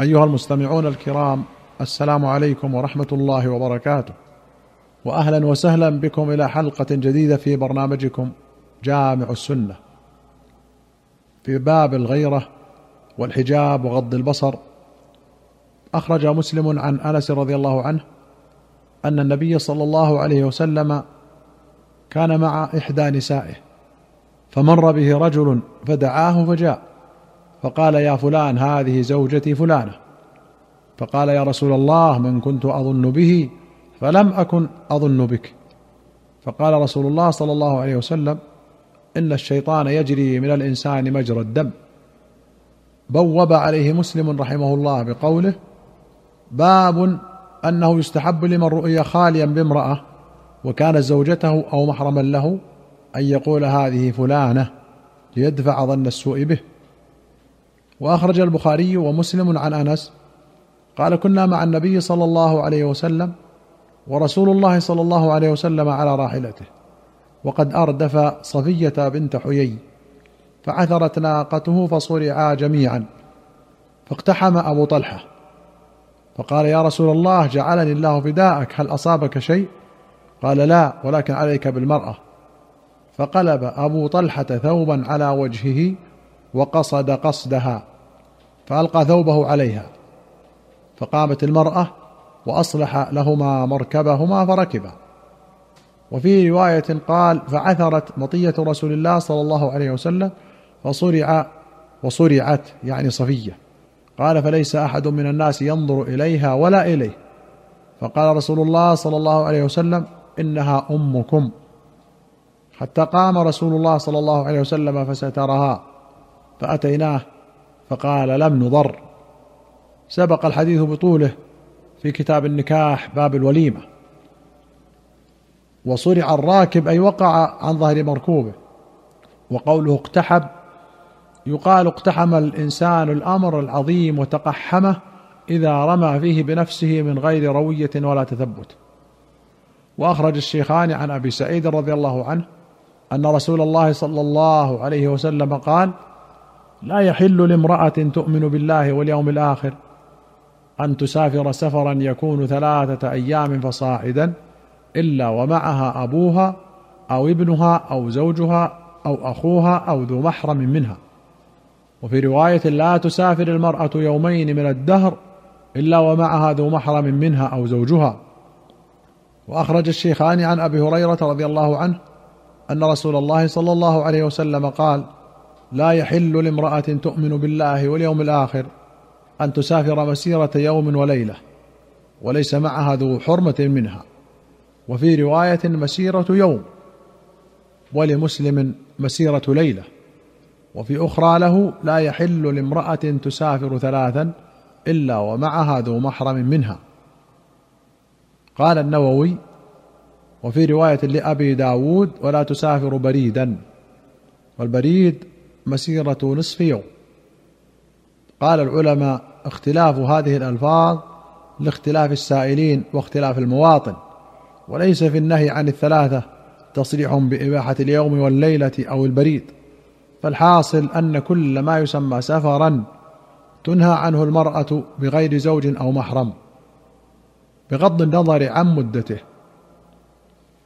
أيها المستمعون الكرام السلام عليكم ورحمة الله وبركاته. واهلا وسهلا بكم إلى حلقة جديدة في برنامجكم جامع السنة. في باب الغيرة والحجاب وغض البصر أخرج مسلم عن أنس رضي الله عنه أن النبي صلى الله عليه وسلم كان مع إحدى نسائه فمر به رجل فدعاه فجاء. فقال يا فلان هذه زوجتي فلانة. فقال يا رسول الله من كنت أظن به فلم أكن أظن بك. فقال رسول الله صلى الله عليه وسلم إن الشيطان يجري من الإنسان مجرى الدم. بوب عليه مسلم رحمه الله بقوله باب أنه يستحب لمن رؤي خاليا بامرأة وكانت زوجته أو محرما له أن يقول هذه فلانة ليدفع ظن السوء به. وأخرج البخاري ومسلم عن أنس قال كنا مع النبي صلى الله عليه وسلم ورسول الله صلى الله عليه وسلم على راحلته وقد أردف صفية بنت حيي فعثرت ناقته فصرعا جميعا فاقتحم أبو طلحة فقال يا رسول الله جعلني الله فداءك هل أصابك شيء؟ قال لا ولكن عليك بالمرأة. فقلب أبو طلحة ثوبا على وجهه وقصد قصدها. فألقى ثوبه عليها فقامت المرأة وأصلح لهما مركبهما فركبا. وفي رواية قال فعثرت مطية رسول الله صلى الله عليه وسلم فصرع وصرعت يعني صفية. قال فليس أحد من الناس ينظر إليها ولا إليه. فقال رسول الله صلى الله عليه وسلم إنها أمكم. حتى قام رسول الله صلى الله عليه وسلم فسترها فأتيناه فقال لم نضر. سبق الحديث بطوله في كتاب النكاح باب الوليمة. وصرع الراكب أي وقع عن ظهر مركوبه. وقوله اقتحب يقال اقتحم الإنسان الأمر العظيم وتقحمه إذا رمى فيه بنفسه من غير روية ولا تثبت. وأخرج الشيخان عن أبي سعيد رضي الله عنه أن رسول الله صلى الله عليه وسلم قال لا يحل لامرأة تؤمن بالله واليوم الآخر أن تسافر سفرا يكون ثلاثة أيام فصاعدا إلا ومعها أبوها أو ابنها أو زوجها أو أخوها أو ذو محرم منها. وفي رواية لا تسافر المرأة يومين من الدهر إلا ومعها ذو محرم منها أو زوجها. وأخرج الشيخان عن أبي هريرة رضي الله عنه أن رسول الله صلى الله عليه وسلم قال لا يحل لامرأة تؤمن بالله واليوم الآخر أن تسافر مسيرة يوم وليلة وليس معها ذو حرمة منها. وفي رواية مسيرة يوم ولمسلم مسيرة ليلة. وفي أخرى له لا يحل لامرأة تسافر ثلاثا إلا ومعها ذو محرم منها. قال النووي وفي رواية لأبي داود ولا تسافر بريدا. والبريد مسيرة نصف يوم. قال العلماء اختلاف هذه الألفاظ لاختلاف السائلين واختلاف المواطن وليس في النهي عن الثلاثة تصريح بإباحة اليوم والليلة أو البريد فالحاصل أن كل ما يسمى سفرا تنهى عنه المرأة بغير زوج أو محرم بغض النظر عن مدته.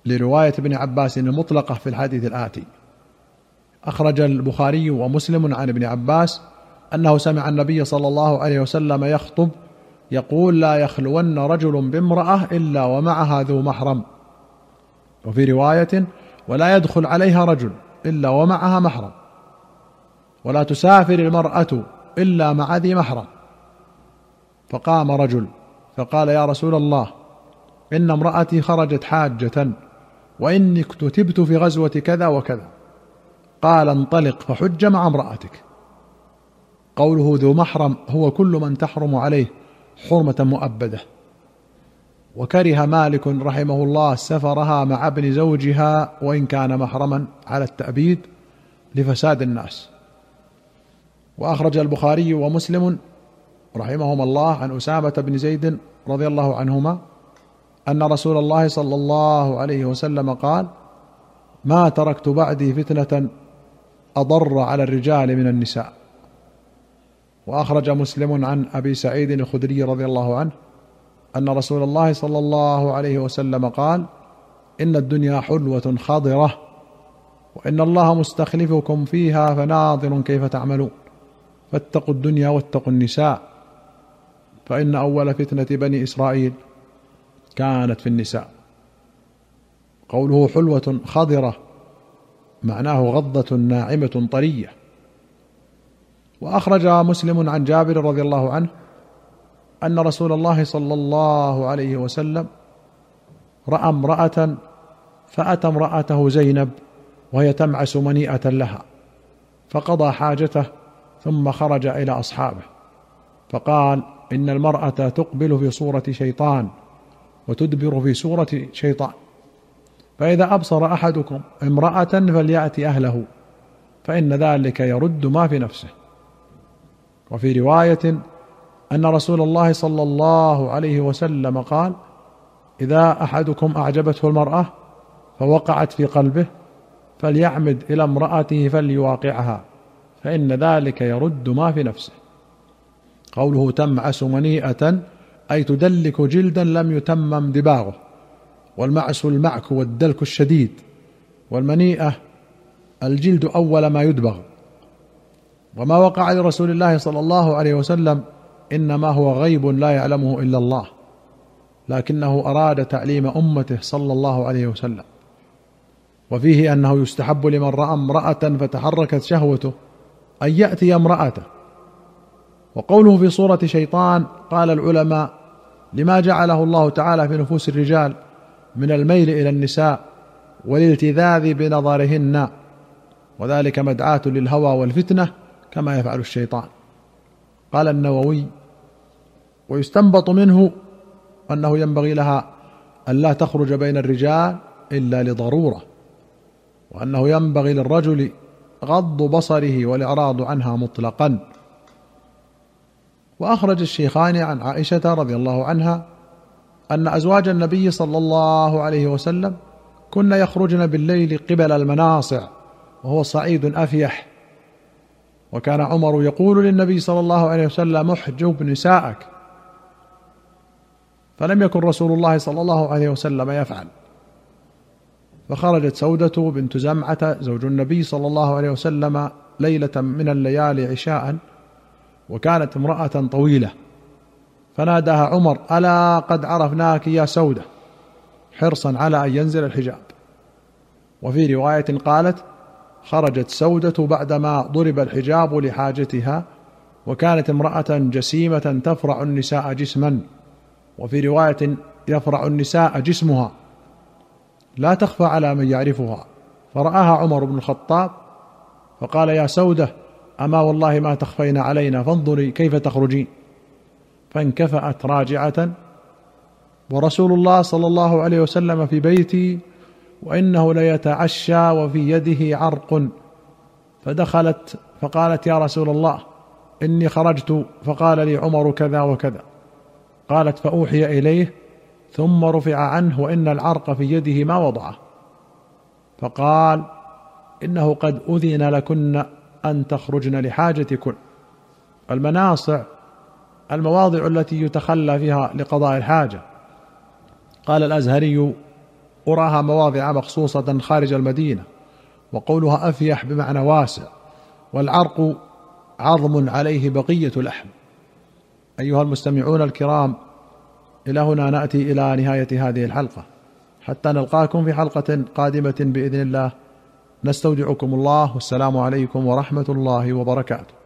لرواية ابن عباس المطلقه في الحديث الآتي. أخرج البخاري ومسلم عن ابن عباس أنه سمع النبي صلى الله عليه وسلم يخطب يقول لا يخلون رجل بامرأة إلا ومعها ذو محرم. وفي رواية ولا يدخل عليها رجل إلا ومعها محرم. ولا تسافر المرأة إلا مع ذي محرم. فقام رجل فقال يا رسول الله إن امرأتي خرجت حاجة وإني اكتتبت في غزوة كذا وكذا. قال انطلق فحج مع امرأتك. قوله ذو محرم هو كل من تحرم عليه حرمة مؤبدة. وكره مالك رحمه الله سفرها مع ابن زوجها وإن كان محرما على التأبيد لفساد الناس. وأخرج البخاري ومسلم رحمهما الله عن أسامة بن زيد رضي الله عنهما أن رسول الله صلى الله عليه وسلم قال ما تركت بعدي فتنة أضر على الرجال من النساء. وأخرج مسلم عن أبي سعيد الخدري رضي الله عنه أن رسول الله صلى الله عليه وسلم قال إن الدنيا حلوة خضرة وإن الله مستخلفكم فيها فناظر كيف تعملون. فاتقوا الدنيا واتقوا النساء فإن أول فتنة بني إسرائيل كانت في النساء. قوله حلوة خضرة معناه غضة ناعمة طرية. وأخرج مسلم عن جابر رضي الله عنه أن رسول الله صلى الله عليه وسلم رأى امرأة فأتى امرأته زينب وهي تمعس منيئة لها فقضى حاجته ثم خرج إلى أصحابه فقال إن المرأة تقبل في صورة شيطان وتدبر في صورة شيطان. فإذا أبصر أحدكم امرأة فليأتي أهله فإن ذلك يرد ما في نفسه. وفي رواية أن رسول الله صلى الله عليه وسلم قال إذا أحدكم أعجبته المرأة فوقعت في قلبه فليعمد إلى امرأته فليواقعها فإن ذلك يرد ما في نفسه. قوله تمعس منيئة أي تدلك جلدا لم يتمم دباغه والمعس المعك والدلك الشديد والمنيئة الجلد أول ما يدبغ. وما وقع لرسول الله صلى الله عليه وسلم إنما هو غيب لا يعلمه إلا الله لكنه أراد تعليم أمته صلى الله عليه وسلم. وفيه أنه يستحب لمن رأى امرأة فتحركت شهوته أن يأتي امرأته. وقوله في صوره شيطان قال العلماء لما جعله الله تعالى في نفوس الرجال من الميل إلى النساء والالتذاذ بنظرهن وذلك مدعاة للهوى والفتنة كما يفعل الشيطان. قال النووي ويستنبط منه أنه ينبغي لها أن لا تخرج بين الرجال إلا لضرورة وأنه ينبغي للرجل غض بصره والإعراض عنها مطلقا. وأخرج الشيخان عن عائشة رضي الله عنها أن أزواج النبي صلى الله عليه وسلم كن يخرجن بالليل قبل المناصع وهو صعيد أفيح. وكان عمر يقول للنبي صلى الله عليه وسلم احجب نساءك. فلم يكن رسول الله صلى الله عليه وسلم يفعل. فخرجت سودة بنت زمعة زوج النبي صلى الله عليه وسلم ليلة من الليالي عشاء وكانت امرأة طويلة. فناداها عمر ألا قد عرفناك يا سودة؟ حرصا على أن ينزل الحجاب. وفي رواية قالت خرجت سودة بعدما ضرب الحجاب لحاجتها وكانت امرأة جسيمة تفرع النساء جسما. وفي رواية يفرع النساء جسمها لا تخفى على من يعرفها. فرآها عمر بن الخطاب فقال يا سودة أما والله ما تخفين علينا فانظري كيف تخرجين. فانكفأت راجعة ورسول الله صلى الله عليه وسلم في بيتي وإنه ليتعشى وفي يده عرق. فدخلت فقالت يا رسول الله إني خرجت فقال لي عمر كذا وكذا. قالت فأوحي إليه ثم رفع عنه وإن العرق في يده ما وضعه. فقال إنه قد أذن لكن أن تخرجن لحاجتكن. المناصع المواضع التي يتخلى فيها لقضاء الحاجة. قال الأزهري أراها مواضع مخصوصة خارج المدينة وقولها أفيح بمعنى واسع والعرق عظم عليه بقية لحم. أيها المستمعون الكرام إلى هنا نأتي إلى نهاية هذه الحلقة. حتى نلقاكم في حلقة قادمة بإذن الله. نستودعكم الله والسلام عليكم ورحمة الله وبركاته.